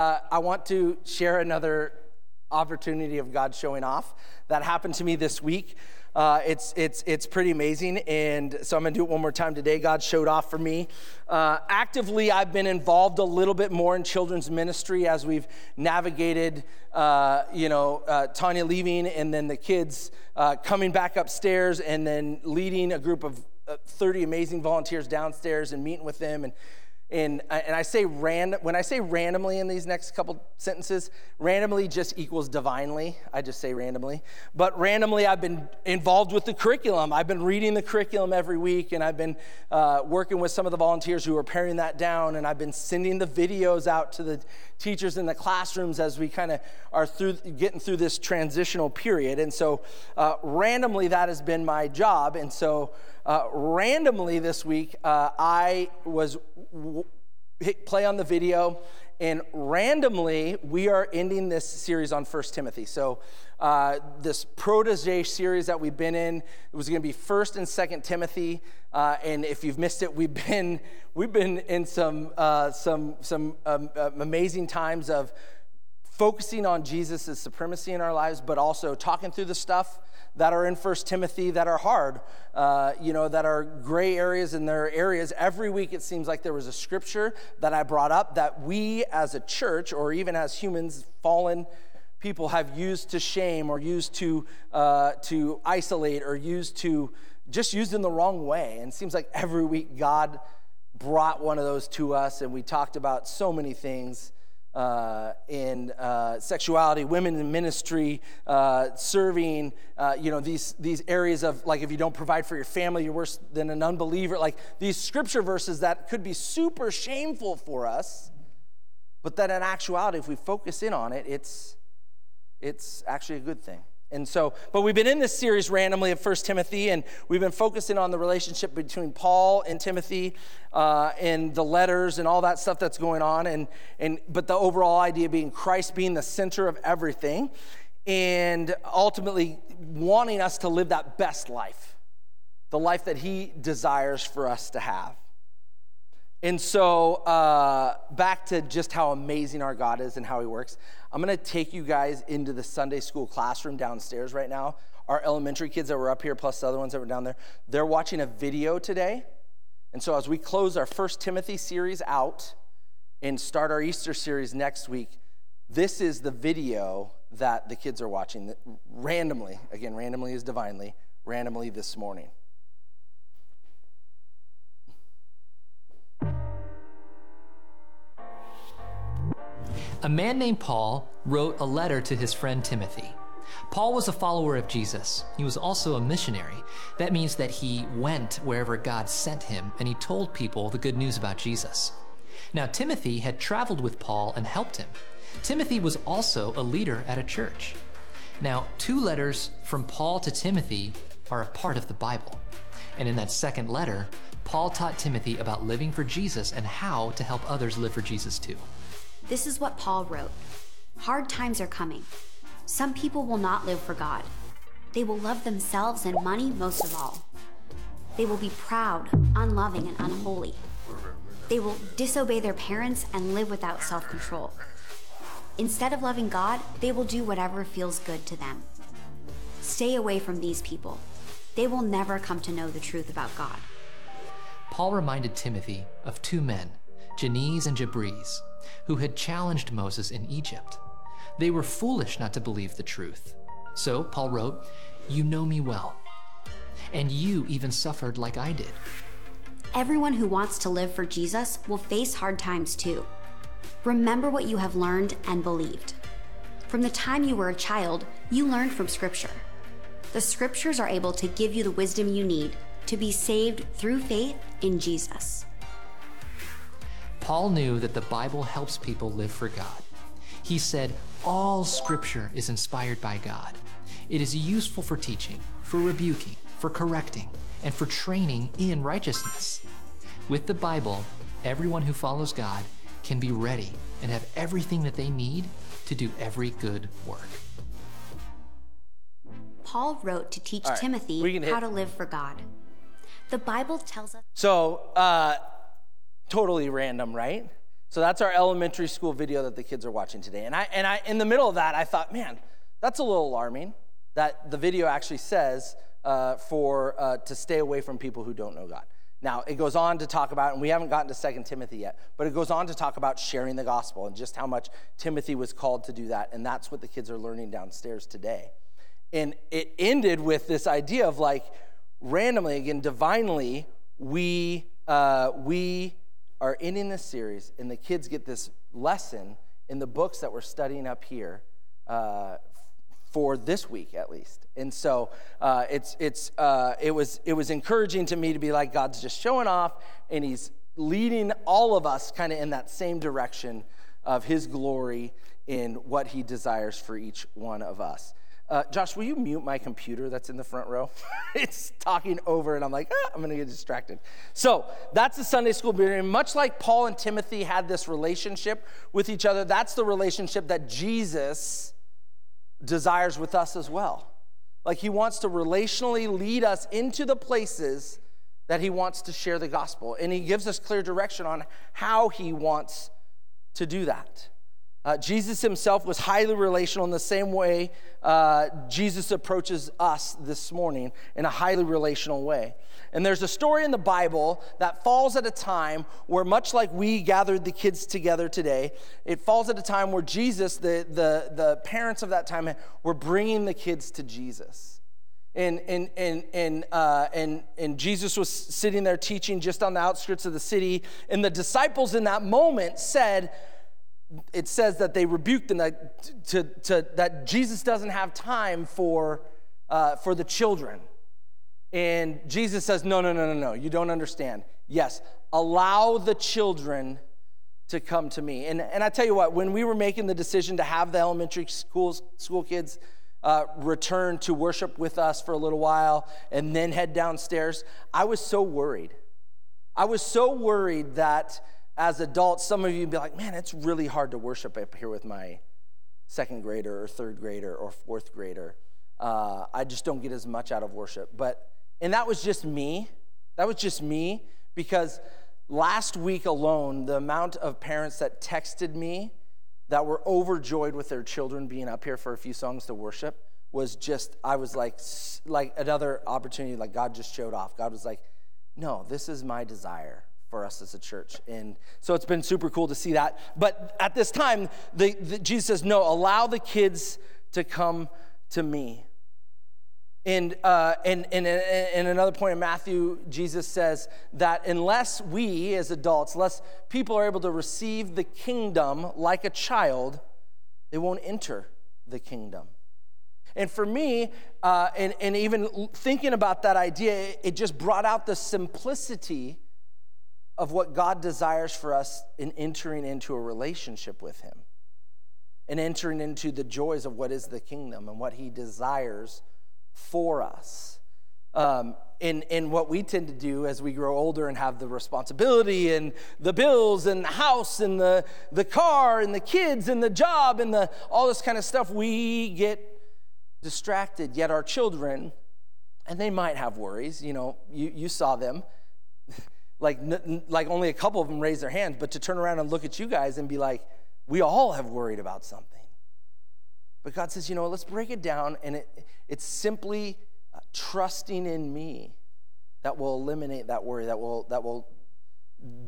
Uh, I want to share another opportunity of God showing off that happened to me this week. Uh, it's, it's, it's pretty amazing. And so I'm to do it one more time today. God showed off for me. Uh, actively, I've been involved a little bit more in children's ministry as we've navigated, uh, you know, uh, Tanya leaving and then the kids uh, coming back upstairs and then leading a group of uh, 30 amazing volunteers downstairs and meeting with them and and, and I say random, when I say randomly in these next couple sentences, randomly just equals divinely. I just say randomly. But randomly, I've been involved with the curriculum. I've been reading the curriculum every week, and I've been uh, working with some of the volunteers who are paring that down, and I've been sending the videos out to the teachers in the classrooms as we kind of are through getting through this transitional period. And so, uh, randomly, that has been my job. And so, uh, randomly this week, uh, I was w- hit play on the video, and randomly we are ending this series on First Timothy. So uh, this protege series that we've been in it was going to be First and Second Timothy. Uh, and if you've missed it, we've been we've been in some uh, some some um, amazing times of focusing on Jesus' supremacy in our lives, but also talking through the stuff that are in First Timothy that are hard, uh, you know, that are gray areas in their areas. Every week it seems like there was a scripture that I brought up that we as a church or even as humans, fallen people, have used to shame or used to, uh, to isolate or used to just used in the wrong way. And it seems like every week God brought one of those to us, and we talked about so many things uh, in uh, sexuality, women in ministry, uh, serving, uh, you know, these, these areas of like if you don't provide for your family, you're worse than an unbeliever. Like these scripture verses that could be super shameful for us, but that in actuality, if we focus in on it, it's, it's actually a good thing. And so, but we've been in this series randomly of First Timothy, and we've been focusing on the relationship between Paul and Timothy, uh, and the letters and all that stuff that's going on, and and but the overall idea being Christ being the center of everything, and ultimately wanting us to live that best life, the life that He desires for us to have. And so, uh, back to just how amazing our God is and how He works. I'm going to take you guys into the Sunday school classroom downstairs right now. Our elementary kids that were up here, plus the other ones that were down there, they're watching a video today. And so, as we close our First Timothy series out and start our Easter series next week, this is the video that the kids are watching randomly. Again, randomly is divinely, randomly this morning. A man named Paul wrote a letter to his friend Timothy. Paul was a follower of Jesus. He was also a missionary. That means that he went wherever God sent him and he told people the good news about Jesus. Now, Timothy had traveled with Paul and helped him. Timothy was also a leader at a church. Now, two letters from Paul to Timothy are a part of the Bible. And in that second letter, Paul taught Timothy about living for Jesus and how to help others live for Jesus too. This is what Paul wrote Hard times are coming. Some people will not live for God. They will love themselves and money most of all. They will be proud, unloving, and unholy. They will disobey their parents and live without self control. Instead of loving God, they will do whatever feels good to them. Stay away from these people. They will never come to know the truth about God. Paul reminded Timothy of two men, Jannes and Jambres, who had challenged Moses in Egypt. They were foolish not to believe the truth. So Paul wrote, You know me well, and you even suffered like I did. Everyone who wants to live for Jesus will face hard times too. Remember what you have learned and believed. From the time you were a child, you learned from Scripture. The Scriptures are able to give you the wisdom you need to be saved through faith in Jesus. Paul knew that the Bible helps people live for God. He said, All scripture is inspired by God. It is useful for teaching, for rebuking, for correcting, and for training in righteousness. With the Bible, everyone who follows God can be ready and have everything that they need to do every good work. Paul wrote to teach right, Timothy how to live for God. The Bible tells us. So, uh, totally random, right? So that's our elementary school video that the kids are watching today. And I, and I, in the middle of that, I thought, man, that's a little alarming that the video actually says uh, for uh, to stay away from people who don't know God. Now, it goes on to talk about, and we haven't gotten to Second Timothy yet, but it goes on to talk about sharing the gospel and just how much Timothy was called to do that. And that's what the kids are learning downstairs today. And it ended with this idea of like, randomly, again, divinely, we, uh, we are ending this series, and the kids get this lesson in the books that we're studying up here uh, for this week at least. And so uh, it's, it's, uh, it, was, it was encouraging to me to be like, God's just showing off, and He's leading all of us kind of in that same direction of His glory in what He desires for each one of us. Uh, Josh, will you mute my computer that's in the front row? it's talking over, and I'm like, ah, I'm to get distracted. So that's the Sunday school meeting. Much like Paul and Timothy had this relationship with each other, that's the relationship that Jesus desires with us as well. Like he wants to relationally lead us into the places that he wants to share the gospel. And he gives us clear direction on how he wants to do that. Uh, Jesus himself was highly relational in the same way uh, Jesus approaches us this morning in a highly relational way. And there's a story in the Bible that falls at a time where, much like we gathered the kids together today, it falls at a time where Jesus, the, the, the parents of that time, were bringing the kids to Jesus. And, and, and, and, uh, and, and Jesus was sitting there teaching just on the outskirts of the city. And the disciples in that moment said, it says that they rebuked them that, to, to, that Jesus doesn't have time for, uh, for the children. And Jesus says, No, no, no, no, no, you don't understand. Yes, allow the children to come to me. And, and I tell you what, when we were making the decision to have the elementary school, school kids uh, return to worship with us for a little while and then head downstairs, I was so worried. I was so worried that as adults, some of you be like, man, it's really hard to worship up here with my second grader or third grader or fourth grader. Uh, I just don't get as much out of worship. But, and that was just me. That was just me because last week alone, the amount of parents that texted me that were overjoyed with their children being up here for a few songs to worship was just, I was like, like another opportunity, like God just showed off. God was like, no, this is my desire for us as a church. And so it's been super cool to see that. But at this time, the, the, Jesus says, no, allow the kids to come to me. And, uh, and, and, and another point in Matthew, Jesus says that unless we as adults, unless people are able to receive the kingdom like a child, they won't enter the kingdom. And for me, uh, and, and even thinking about that idea, it just brought out the simplicity of what God desires for us in entering into a relationship with Him and entering into the joys of what is the kingdom and what He desires for us. Um, and, and what we tend to do as we grow older and have the responsibility and the bills and the house and the, the car and the kids and the job and the, all this kind of stuff, we get distracted. Yet our children, and they might have worries, you know, you, you saw them like, like only a couple of them raised their hands, but to turn around and look at you guys and be like, we all have worried about something. But God says, you know, let's break it down, and it, it's simply uh, trusting in me that will eliminate that worry, that will, that will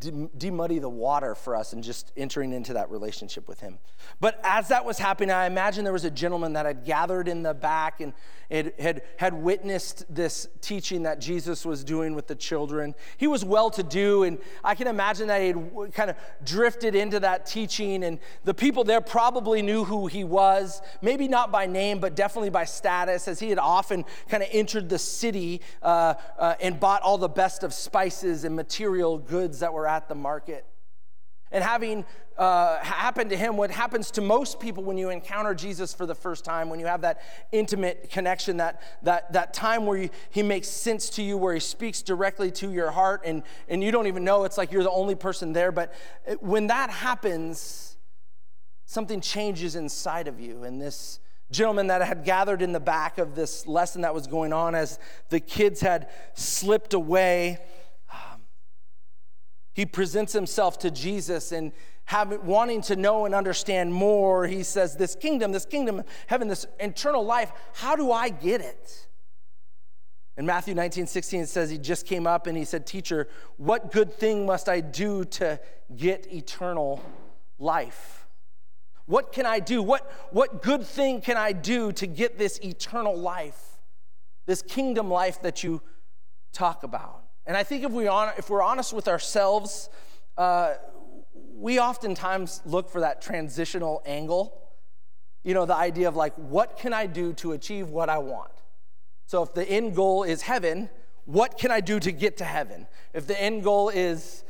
demuddy the water for us and just entering into that relationship with him. But as that was happening, I imagine there was a gentleman that had gathered in the back and had, had, witnessed this teaching that Jesus was doing with the children. He was well to do, and I can imagine that he had kind of drifted into that teaching, and the people there probably knew who he was, maybe not by name, but definitely by status, as he had often kind of entered the city uh, uh, and bought all the best of spices and material goods that were at the market. And having uh, happened to him what happens to most people when you encounter Jesus for the first time, when you have that intimate connection, that, that, that time where you, he makes sense to you, where he speaks directly to your heart, and, and you don't even know it's like you're the only person there. But when that happens, something changes inside of you. And this gentleman that had gathered in the back of this lesson that was going on as the kids had slipped away he presents himself to Jesus and, having, wanting to know and understand more. He says, This kingdom, this kingdom, heaven, this eternal life, how do I get it? In Matthew 19, 16, it says he just came up and he said, Teacher, what good thing must I do to get eternal life? What can I do? What, what good thing can I do to get this eternal life, this kingdom life that you talk about? And I think if, we on, if we're honest with ourselves, uh, we oftentimes look for that transitional angle. You know, the idea of like, what can I do to achieve what I want? So if the end goal is heaven, what can I do to get to heaven? If the end goal is,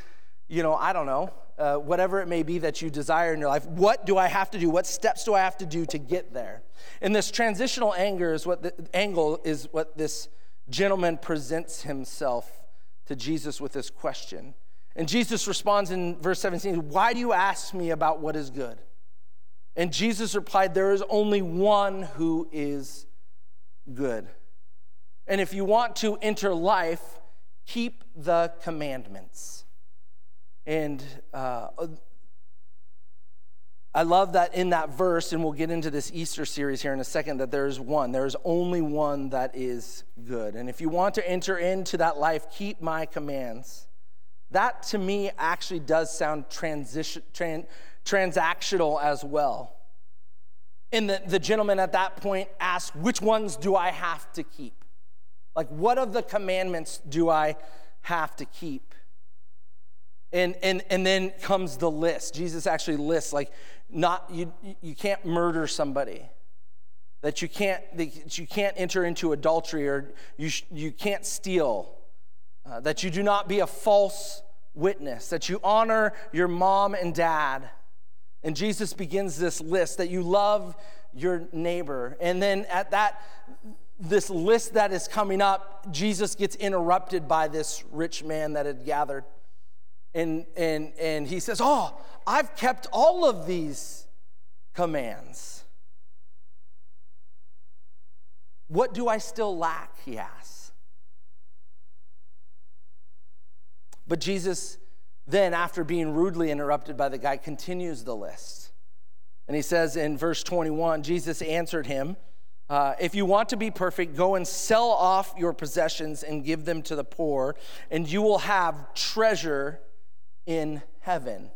you know, I don't know, uh, whatever it may be that you desire in your life, what do I have to do? What steps do I have to do to get there? And this transitional anger is what the angle is what this gentleman presents himself to Jesus with this question. And Jesus responds in verse 17, Why do you ask me about what is good? And Jesus replied, There is only one who is good. And if you want to enter life, keep the commandments. And uh, I love that in that verse, and we'll get into this Easter series here in a second, that there is one. There is only one that is good. And if you want to enter into that life, keep my commands. That to me actually does sound transition, tran, transactional as well. And the, the gentleman at that point asked, Which ones do I have to keep? Like, what of the commandments do I have to keep? And, and, and then comes the list. Jesus actually lists, like, not, you, you can't murder somebody, that you can't, that you can't enter into adultery, or you, you can't steal, uh, that you do not be a false witness, that you honor your mom and dad. And Jesus begins this list that you love your neighbor. And then at that, this list that is coming up, Jesus gets interrupted by this rich man that had gathered. And, and, and he says, Oh, I've kept all of these commands. What do I still lack? He asks. But Jesus, then, after being rudely interrupted by the guy, continues the list. And he says in verse 21 Jesus answered him. Uh, if you want to be perfect, go and sell off your possessions and give them to the poor, and you will have treasure in heaven.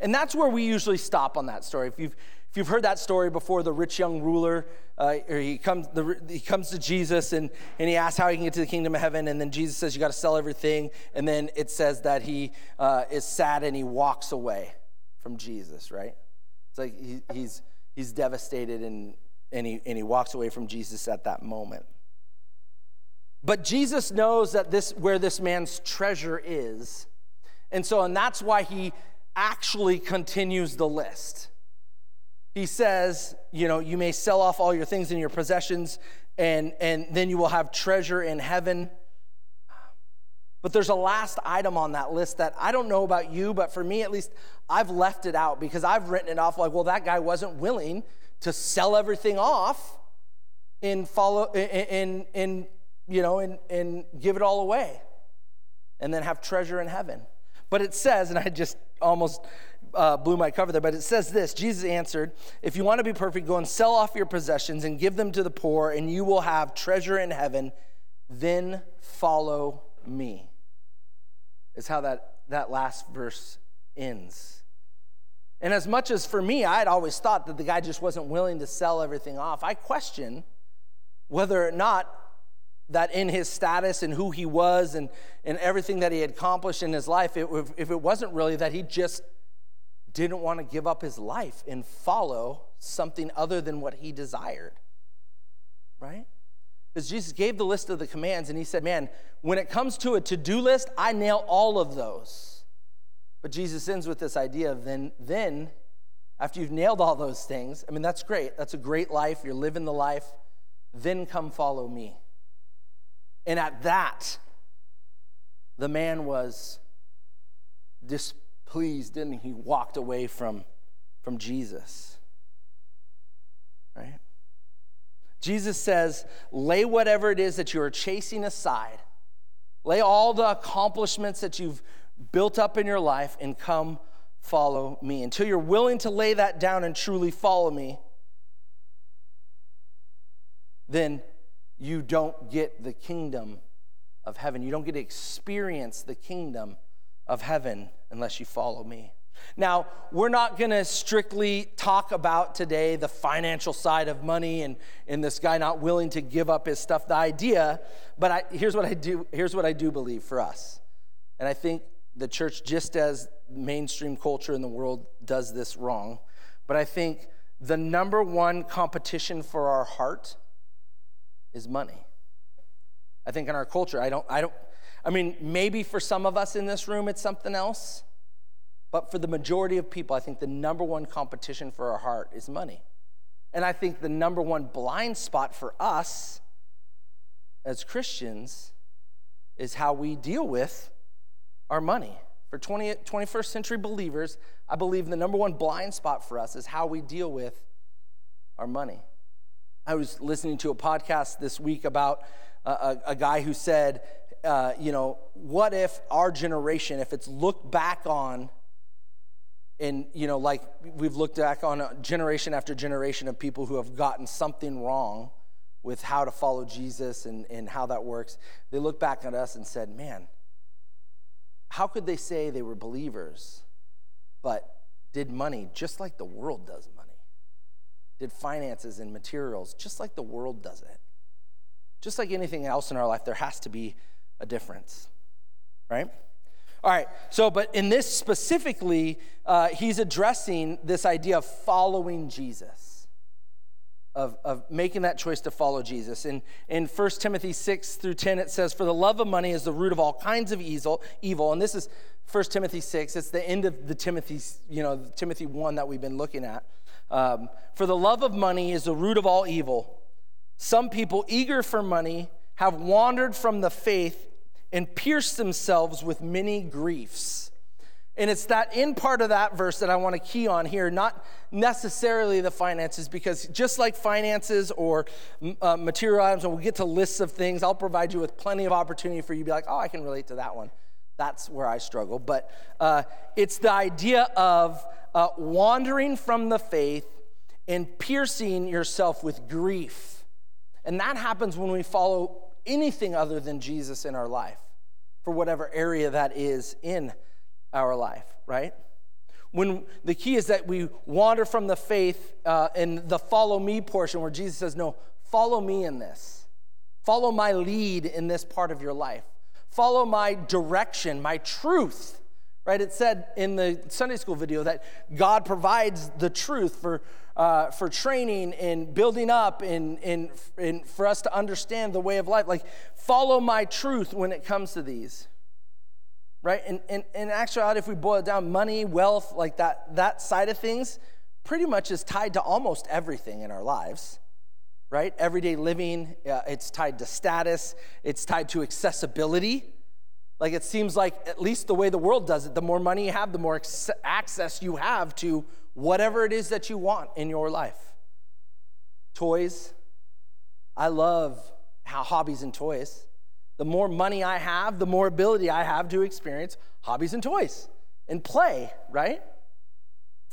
And that's where we usually stop on that story. If you've, if you've heard that story before, the rich young ruler, uh, or he comes, the, he comes to Jesus and, and he asks how he can get to the kingdom of heaven. And then Jesus says, You got to sell everything. And then it says that he uh, is sad and he walks away from Jesus, right? It's like he, he's, he's devastated and and he, and he walks away from Jesus at that moment. But Jesus knows that this where this man's treasure is. And so, and that's why he actually continues the list. He says, you know, you may sell off all your things and your possessions, and, and then you will have treasure in heaven. But there's a last item on that list that I don't know about you, but for me at least, I've left it out because I've written it off like, well, that guy wasn't willing to sell everything off and follow and and you know and, and give it all away and then have treasure in heaven but it says and i just almost uh, blew my cover there but it says this jesus answered if you want to be perfect go and sell off your possessions and give them to the poor and you will have treasure in heaven. Then follow me is how that that last verse ends. And as much as for me, I'd always thought that the guy just wasn't willing to sell everything off, I question whether or not that in his status and who he was and, and everything that he had accomplished in his life, it, if it wasn't really that he just didn't want to give up his life and follow something other than what he desired. Right? Because Jesus gave the list of the commands and he said, Man, when it comes to a to do list, I nail all of those. But Jesus ends with this idea of then, then, after you've nailed all those things, I mean, that's great. That's a great life. You're living the life. Then come follow me. And at that, the man was displeased and he walked away from, from Jesus. Right? Jesus says, lay whatever it is that you are chasing aside. Lay all the accomplishments that you've built up in your life and come follow me. Until you're willing to lay that down and truly follow me, then you don't get the kingdom of heaven. You don't get to experience the kingdom of heaven unless you follow me. Now, we're not going to strictly talk about today the financial side of money and, and this guy not willing to give up his stuff, the idea, but I, here's, what I do, here's what I do believe for us. And I think the church, just as mainstream culture in the world does this wrong, but I think the number one competition for our heart is money. I think in our culture, I don't, I don't, I mean, maybe for some of us in this room, it's something else. But for the majority of people, I think the number one competition for our heart is money. And I think the number one blind spot for us as Christians is how we deal with our money. For 20, 21st century believers, I believe the number one blind spot for us is how we deal with our money. I was listening to a podcast this week about a, a, a guy who said, uh, you know, what if our generation, if it's looked back on and you know like we've looked back on generation after generation of people who have gotten something wrong with how to follow jesus and, and how that works they look back at us and said man how could they say they were believers but did money just like the world does money did finances and materials just like the world does it just like anything else in our life there has to be a difference right all right, so, but in this specifically, uh, he's addressing this idea of following Jesus, of, of making that choice to follow Jesus. In, in 1 Timothy 6 through 10, it says, For the love of money is the root of all kinds of evil, evil. And this is 1 Timothy 6. It's the end of the Timothy, you know, Timothy 1 that we've been looking at. Um, For the love of money is the root of all evil. Some people, eager for money, have wandered from the faith and pierced themselves with many griefs. And it's that in part of that verse that I want to key on here, not necessarily the finances, because just like finances or uh, material items, and we'll get to lists of things, I'll provide you with plenty of opportunity for you to be like, oh, I can relate to that one. That's where I struggle. But uh, it's the idea of uh, wandering from the faith and piercing yourself with grief. And that happens when we follow anything other than Jesus in our life, for whatever area that is in our life, right? When the key is that we wander from the faith uh, in the follow me portion, where Jesus says, No, follow me in this. Follow my lead in this part of your life. Follow my direction, my truth right? It said in the Sunday school video that God provides the truth for, uh, for training and building up and, and, and for us to understand the way of life. Like, follow my truth when it comes to these, right? And, and, and actuality, if we boil it down, money, wealth, like that, that side of things, pretty much is tied to almost everything in our lives right? Everyday living, uh, it's tied to status, it's tied to accessibility, like it seems like, at least the way the world does it, the more money you have, the more access you have to whatever it is that you want in your life. Toys. I love how hobbies and toys. The more money I have, the more ability I have to experience hobbies and toys and play, right?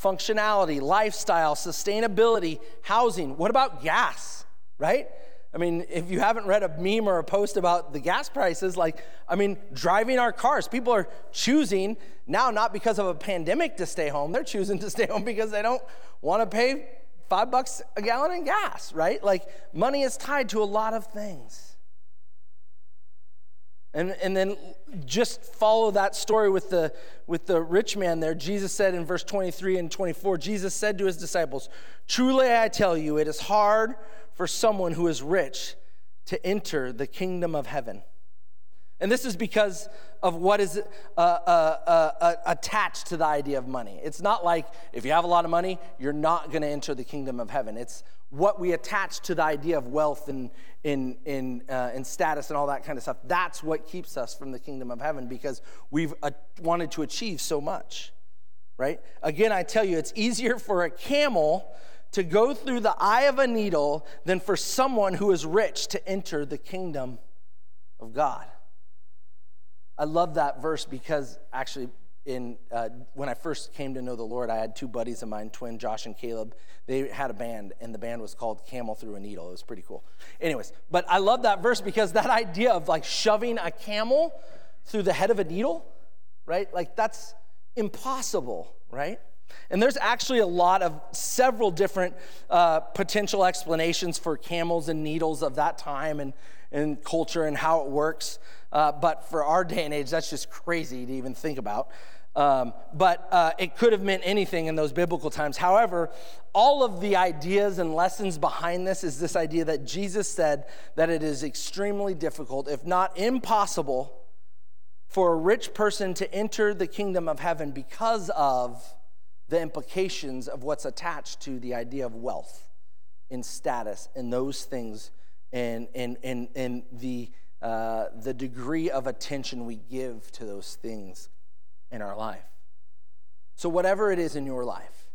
Functionality, lifestyle, sustainability, housing. What about gas, right? I mean, if you haven't read a meme or a post about the gas prices, like, I mean, driving our cars, people are choosing now not because of a pandemic to stay home, they're choosing to stay home because they don't want to pay five bucks a gallon in gas, right? Like, money is tied to a lot of things. And, and then just follow that story with the, with the rich man there. Jesus said in verse 23 and 24, Jesus said to his disciples, Truly I tell you, it is hard for someone who is rich to enter the kingdom of heaven. And this is because of what is uh, uh, uh, uh attached to the idea of money. It's not like if you have a lot of money, you're not going to enter the kingdom of heaven. It's what we attach to the idea of wealth and, in, in, uh, in status and all that kind of stuff. That's what keeps us from the kingdom of heaven because we've uh, wanted to achieve so much, right? Again, I tell you, it's easier for a camel to go through the eye of a needle than for someone who is rich to enter the kingdom of God. I love that verse because actually in uh, when I first came to know the Lord, I had two buddies of mine, twin Josh and Caleb. They had a band, and the band was called Camel Through a Needle. It was pretty cool. Anyways, but I love that verse because that idea of like shoving a camel through the head of a needle, right? Like that's impossible, right? And there's actually a lot of several different uh, potential explanations for camels and needles of that time and, and culture and how it works. Uh, but for our day and age, that's just crazy to even think about. Um, but uh, it could have meant anything in those biblical times. However, all of the ideas and lessons behind this is this idea that Jesus said that it is extremely difficult, if not impossible, for a rich person to enter the kingdom of heaven because of the implications of what's attached to the idea of wealth and status and those things and, and, and, and the, uh, the degree of attention we give to those things in our life. So, whatever it is in your life,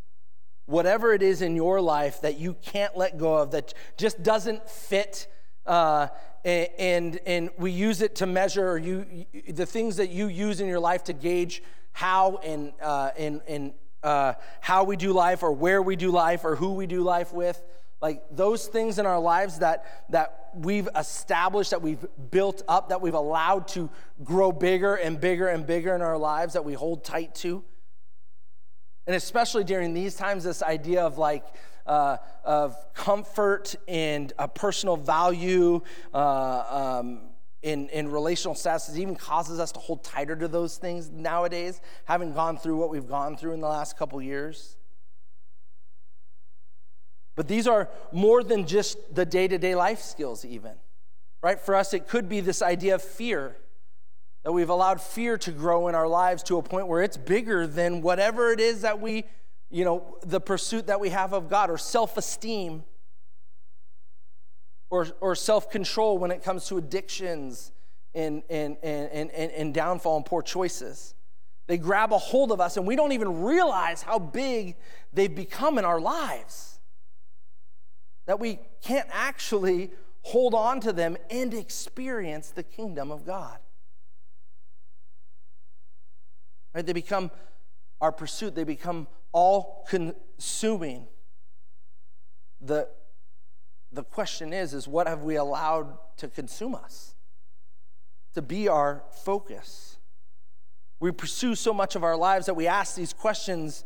whatever it is in your life that you can't let go of, that just doesn't fit, uh, and, and we use it to measure you, the things that you use in your life to gauge how and, uh, and, and uh, how we do life or where we do life or who we do life with. Like those things in our lives that that we've established that we've built up that we've allowed to grow bigger and bigger and bigger in our lives that we hold tight to. And especially during these times this idea of like uh, of comfort and a personal value uh, um, in, in relational status even causes us to hold tighter to those things nowadays, having gone through what we've gone through in the last couple years. But these are more than just the day to day life skills, even. Right? For us, it could be this idea of fear that we've allowed fear to grow in our lives to a point where it's bigger than whatever it is that we, you know, the pursuit that we have of God or self esteem or, or self control when it comes to addictions and, and, and, and, and downfall and poor choices. They grab a hold of us, and we don't even realize how big they've become in our lives. That we can't actually hold on to them and experience the kingdom of God. Right? They become our pursuit, they become all consuming. The the question is is what have we allowed to consume us? To be our focus. We pursue so much of our lives that we ask these questions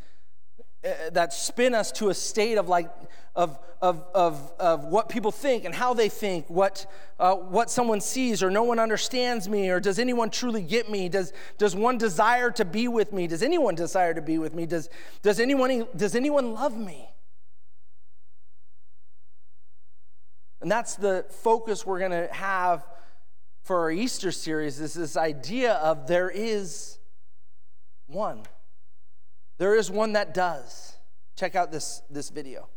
uh, that spin us to a state of like of, of, of, of what people think and how they think what, uh, what someone sees or no one understands me or does anyone truly get me? Does, does one desire to be with me? Does anyone desire to be with me? Does, does, anyone, does anyone love me And that's the focus we're going to have for our Easter series is this idea of there is one. There is one that does. Check out this, this video.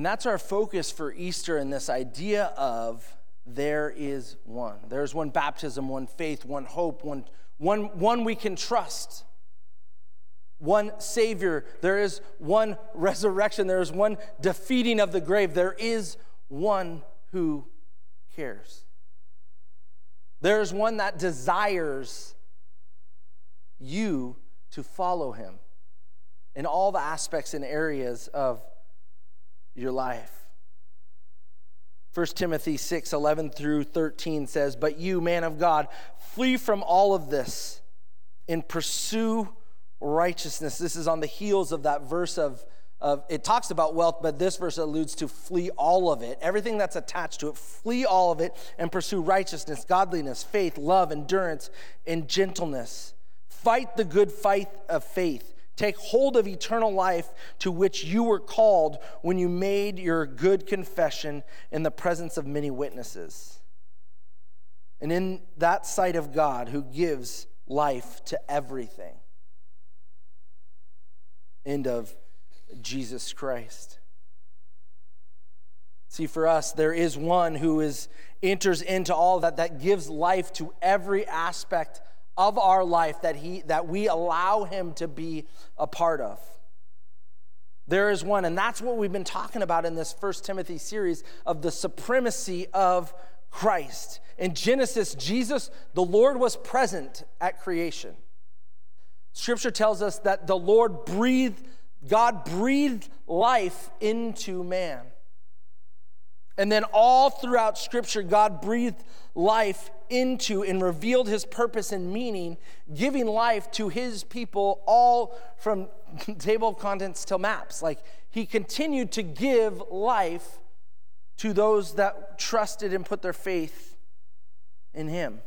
And that's our focus for Easter and this idea of there is one. There's one baptism, one faith, one hope, one, one, one we can trust. One Savior. There is one resurrection. There is one defeating of the grave. There is one who cares. There is one that desires you to follow him in all the aspects and areas of your life. 1 Timothy 6 11 through 13 says, But you, man of God, flee from all of this and pursue righteousness. This is on the heels of that verse of, of it talks about wealth, but this verse alludes to flee all of it, everything that's attached to it, flee all of it and pursue righteousness, godliness, faith, love, endurance, and gentleness. Fight the good fight of faith. Take hold of eternal life to which you were called when you made your good confession in the presence of many witnesses. And in that sight of God who gives life to everything. End of Jesus Christ. See, for us, there is one who is enters into all that, that gives life to every aspect of our life that, he, that we allow him to be a part of. There is one, and that's what we've been talking about in this First Timothy series of the supremacy of Christ. In Genesis, Jesus, the Lord, was present at creation. Scripture tells us that the Lord breathed, God breathed life into man. And then all throughout Scripture, God breathed life into and revealed his purpose and meaning, giving life to his people, all from table of contents till maps. Like he continued to give life to those that trusted and put their faith in him.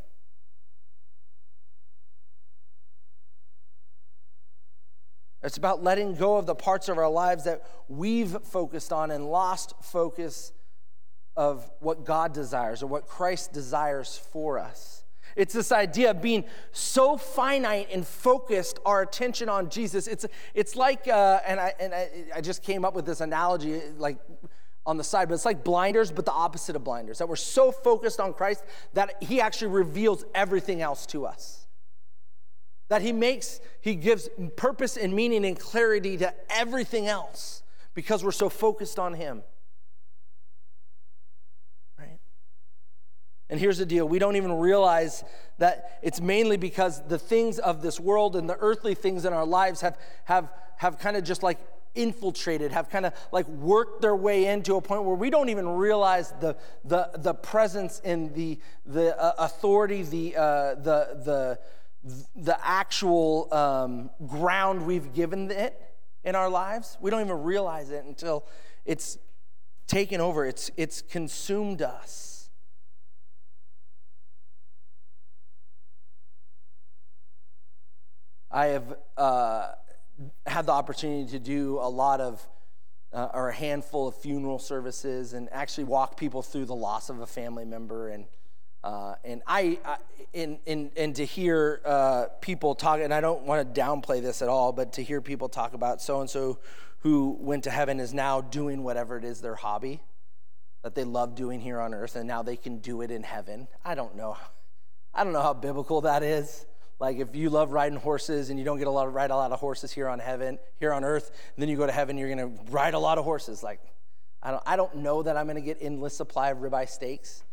It's about letting go of the parts of our lives that we've focused on and lost focus of what God desires or what Christ desires for us. It's this idea of being so finite and focused our attention on Jesus. It's, it's like, uh, and, I, and I, I just came up with this analogy like on the side, but it's like blinders, but the opposite of blinders. That we're so focused on Christ that He actually reveals everything else to us. That He makes, He gives purpose and meaning and clarity to everything else because we're so focused on Him. And here's the deal we don't even realize that it's mainly because the things of this world and the earthly things in our lives have, have, have kind of just like infiltrated, have kind of like worked their way into a point where we don't even realize the, the, the presence and the, the uh, authority, the, uh, the, the, the actual um, ground we've given it in our lives. We don't even realize it until it's taken over, it's, it's consumed us. I have uh, had the opportunity to do a lot of, uh, or a handful of funeral services and actually walk people through the loss of a family member. And, uh, and I, I and, and, and to hear uh, people talk, and I don't want to downplay this at all, but to hear people talk about so and so who went to heaven is now doing whatever it is their hobby that they love doing here on earth, and now they can do it in heaven. I don't know. I don't know how biblical that is. Like if you love riding horses and you don't get a lot of ride a lot of horses here on heaven, here on earth, then you go to heaven, you're gonna ride a lot of horses. Like I don't, I don't know that I'm gonna get endless supply of ribeye steaks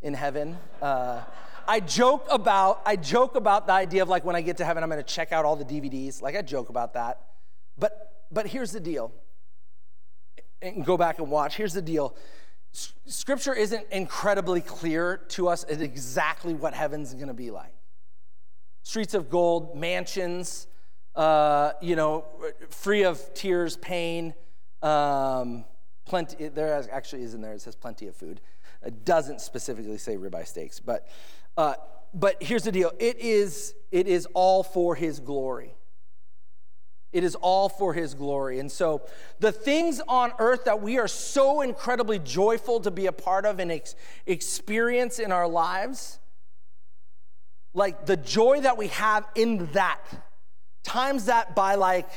in heaven. Uh, I joke about I joke about the idea of like when I get to heaven, I'm gonna check out all the DVDs. Like I joke about that. But but here's the deal. And go back and watch. Here's the deal. Scripture isn't incredibly clear to us exactly what heaven's gonna be like streets of gold, mansions, uh, you know, free of tears, pain, um, plenty. There actually is in there. It says plenty of food. It doesn't specifically say ribeye steaks, but uh, but here's the deal. It is it is all for His glory. It is all for His glory. And so, the things on earth that we are so incredibly joyful to be a part of and ex- experience in our lives like the joy that we have in that, times that by like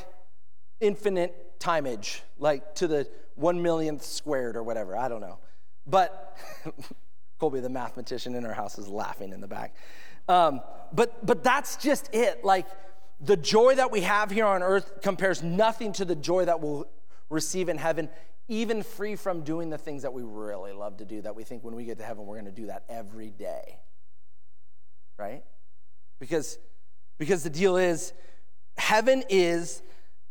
infinite timeage, like to the one millionth squared or whatever. I don't know. But Colby, the mathematician in our house, is laughing in the back. Um, but but that's just it. Like the joy that we have here on earth compares nothing to the joy that we'll receive in heaven, even free from doing the things that we really love to do. That we think when we get to heaven, we're going to do that every day right? Because, because the deal is, heaven is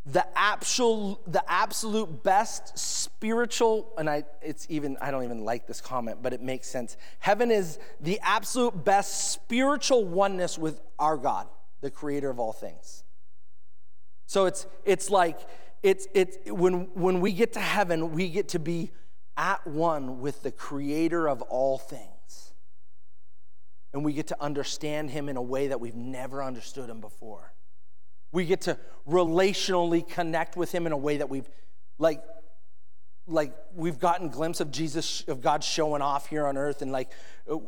the actual the absolute best spiritual and I it's even I don't even like this comment but it makes sense. Heaven is the absolute best spiritual oneness with our God, the creator of all things. So it's it's like it's it's when when we get to heaven, we get to be at one with the creator of all things. And we get to understand him in a way that we've never understood him before. We get to relationally connect with him in a way that we've like like we've gotten glimpse of Jesus of God showing off here on earth and like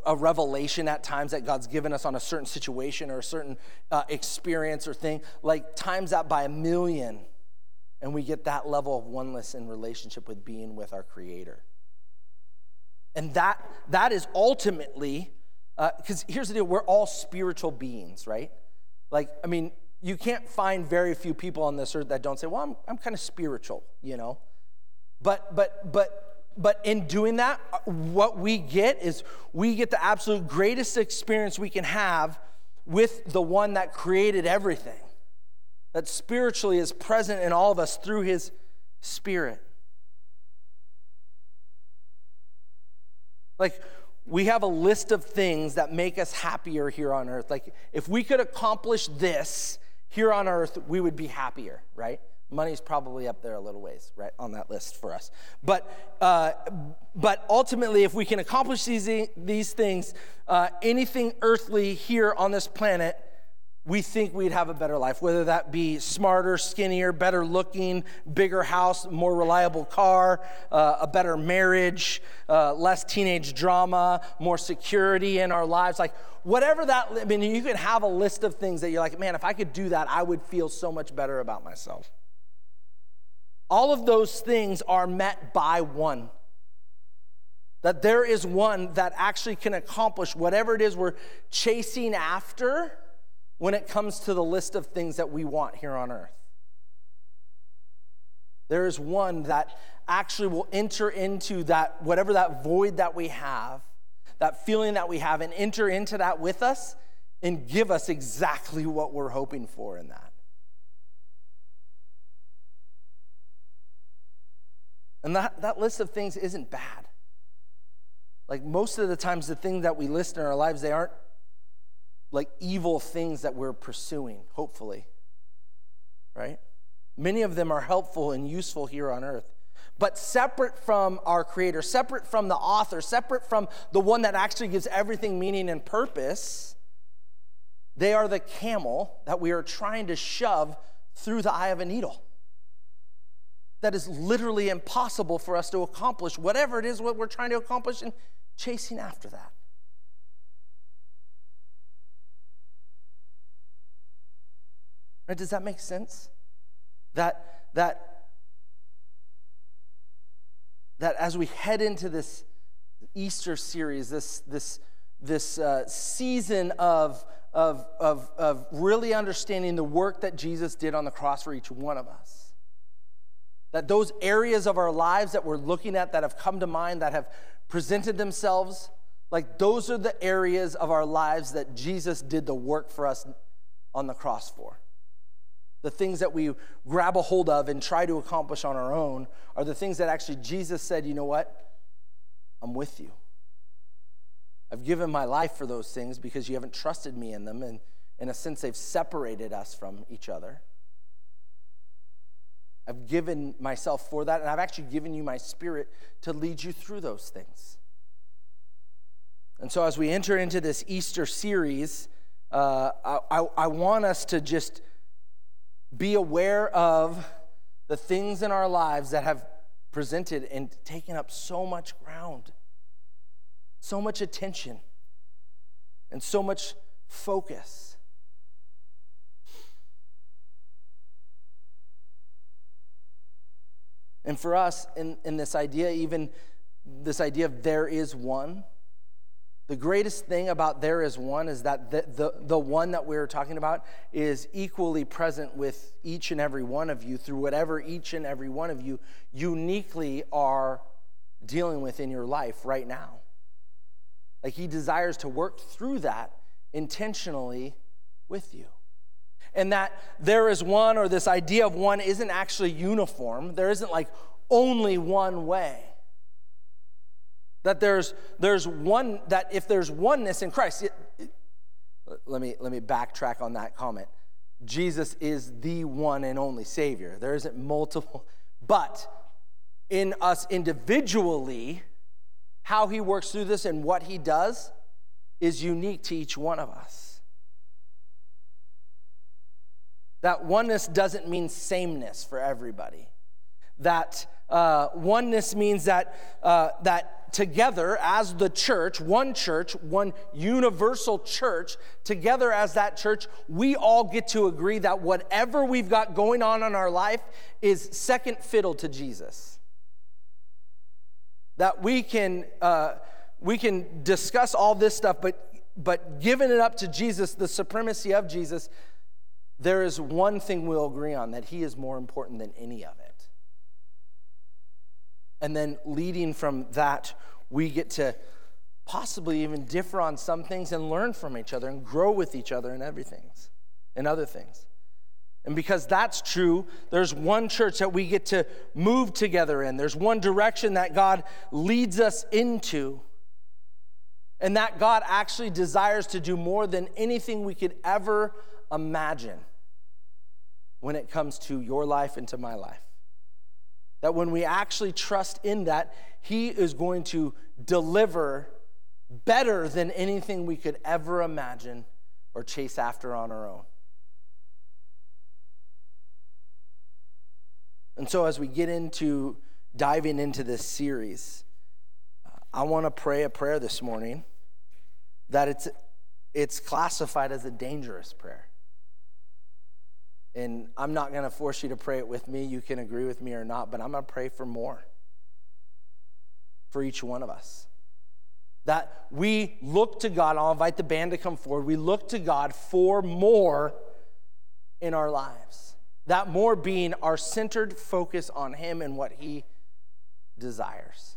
a revelation at times that God's given us on a certain situation or a certain uh, experience or thing like times that by a million and we get that level of oneness in relationship with being with our creator and that that is ultimately because uh, here's the deal we're all spiritual beings right like i mean you can't find very few people on this earth that don't say well i'm, I'm kind of spiritual you know but but but but in doing that what we get is we get the absolute greatest experience we can have with the one that created everything that spiritually is present in all of us through his spirit. Like, we have a list of things that make us happier here on earth. Like, if we could accomplish this here on earth, we would be happier, right? Money's probably up there a little ways, right, on that list for us. But, uh, but ultimately, if we can accomplish these, these things, uh, anything earthly here on this planet we think we'd have a better life, whether that be smarter, skinnier, better looking, bigger house, more reliable car, uh, a better marriage, uh, less teenage drama, more security in our lives. Like, whatever that, I mean, you can have a list of things that you're like, man, if I could do that, I would feel so much better about myself. All of those things are met by one. That there is one that actually can accomplish whatever it is we're chasing after when it comes to the list of things that we want here on earth. There is one that actually will enter into that, whatever that void that we have, that feeling that we have, and enter into that with us and give us exactly what we're hoping for in that. And that, that list of things isn't bad. Like most of the times, the things that we list in our lives, they aren't like evil things that we're pursuing, hopefully. Right? Many of them are helpful and useful here on earth. But separate from our Creator, separate from the author, separate from the one that actually gives everything meaning and purpose, they are the camel that we are trying to shove through the eye of a needle. That is literally impossible for us to accomplish whatever it is what we're trying to accomplish and chasing after that. Right? Does that make sense? That, that, that as we head into this Easter series, this, this, this uh, season of, of, of, of really understanding the work that Jesus did on the cross for each one of us. That those areas of our lives that we're looking at that have come to mind, that have presented themselves, like those are the areas of our lives that Jesus did the work for us on the cross for. The things that we grab a hold of and try to accomplish on our own are the things that actually Jesus said, you know what? I'm with you. I've given my life for those things because you haven't trusted me in them. And in a sense, they've separated us from each other. I've given myself for that, and I've actually given you my spirit to lead you through those things. And so, as we enter into this Easter series, uh, I, I, I want us to just be aware of the things in our lives that have presented and taken up so much ground, so much attention, and so much focus. And for us, in, in this idea, even this idea of there is one, the greatest thing about there is one is that the, the, the one that we're talking about is equally present with each and every one of you through whatever each and every one of you uniquely are dealing with in your life right now. Like he desires to work through that intentionally with you. and that there is one or this idea of one isn't actually uniform. There isn't like only one way. That there's, there's one, that if there's oneness in Christ, it, it, let, me, let me backtrack on that comment. Jesus is the one and only Savior. There isn't multiple, but in us individually, how He works through this and what He does is unique to each one of us. That oneness doesn't mean sameness for everybody. That uh, oneness means that, uh, that together as the church, one church, one universal church, together as that church, we all get to agree that whatever we've got going on in our life is second fiddle to Jesus. That we can, uh, we can discuss all this stuff, but, but giving it up to Jesus, the supremacy of Jesus, there is one thing we'll agree on that he is more important than any of it. And then leading from that, we get to possibly even differ on some things and learn from each other and grow with each other in everything and other things. And because that's true, there's one church that we get to move together in. There's one direction that God leads us into. And that God actually desires to do more than anything we could ever imagine when it comes to your life and to my life. That when we actually trust in that, He is going to deliver better than anything we could ever imagine or chase after on our own. And so, as we get into diving into this series, I want to pray a prayer this morning that it's, it's classified as a dangerous prayer. And I'm not going to force you to pray it with me. You can agree with me or not, but I'm going to pray for more for each one of us. That we look to God. I'll invite the band to come forward. We look to God for more in our lives. That more being our centered focus on Him and what He desires.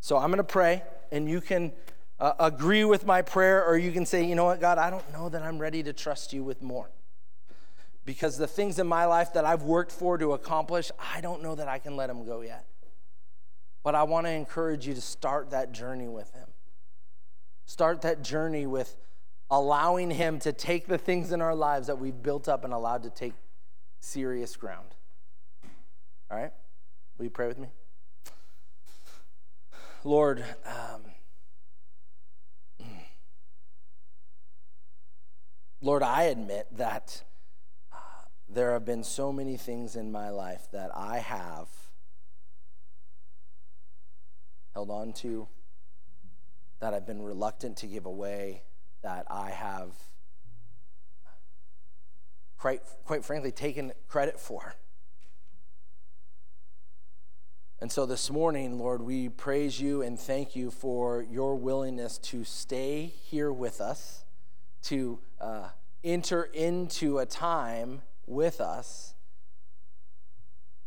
So I'm going to pray, and you can uh, agree with my prayer, or you can say, you know what, God, I don't know that I'm ready to trust you with more because the things in my life that I've worked for to accomplish, I don't know that I can let them go yet. But I want to encourage you to start that journey with Him. Start that journey with allowing Him to take the things in our lives that we've built up and allowed to take serious ground. All right? Will you pray with me? Lord, um, Lord, I admit that there have been so many things in my life that I have held on to, that I've been reluctant to give away, that I have, quite, quite frankly, taken credit for. And so this morning, Lord, we praise you and thank you for your willingness to stay here with us, to uh, enter into a time with us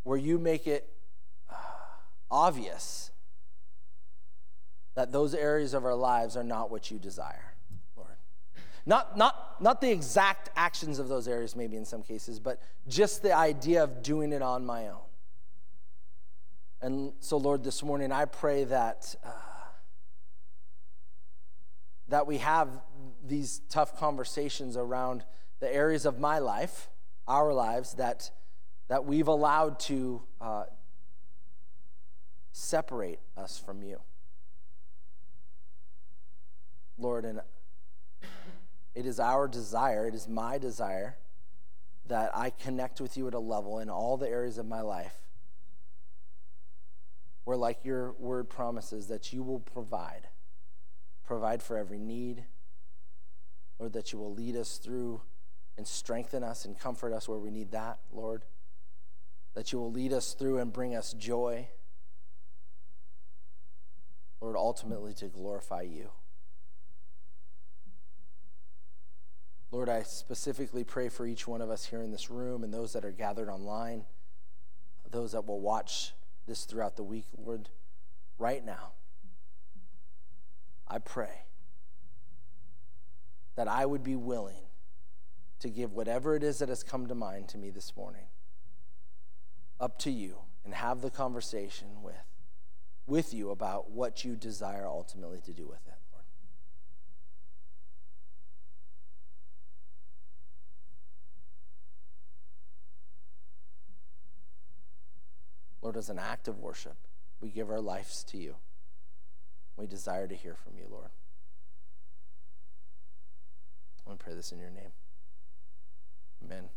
where you make it uh, obvious that those areas of our lives are not what you desire, Lord. Not, not, not the exact actions of those areas, maybe in some cases, but just the idea of doing it on my own. And so, Lord, this morning I pray that, uh, that we have these tough conversations around the areas of my life our lives that, that we've allowed to uh, separate us from you. Lord, and it is our desire, it is my desire that I connect with you at a level in all the areas of my life where, like your word promises, that you will provide. Provide for every need, or that you will lead us through and strengthen us and comfort us where we need that, Lord. That you will lead us through and bring us joy. Lord, ultimately to glorify you. Lord, I specifically pray for each one of us here in this room and those that are gathered online, those that will watch this throughout the week, Lord, right now. I pray that I would be willing to give whatever it is that has come to mind to me this morning up to you and have the conversation with with you about what you desire ultimately to do with it, Lord. Lord, as an act of worship, we give our lives to you. We desire to hear from you, Lord. To pray this in your name. Amen.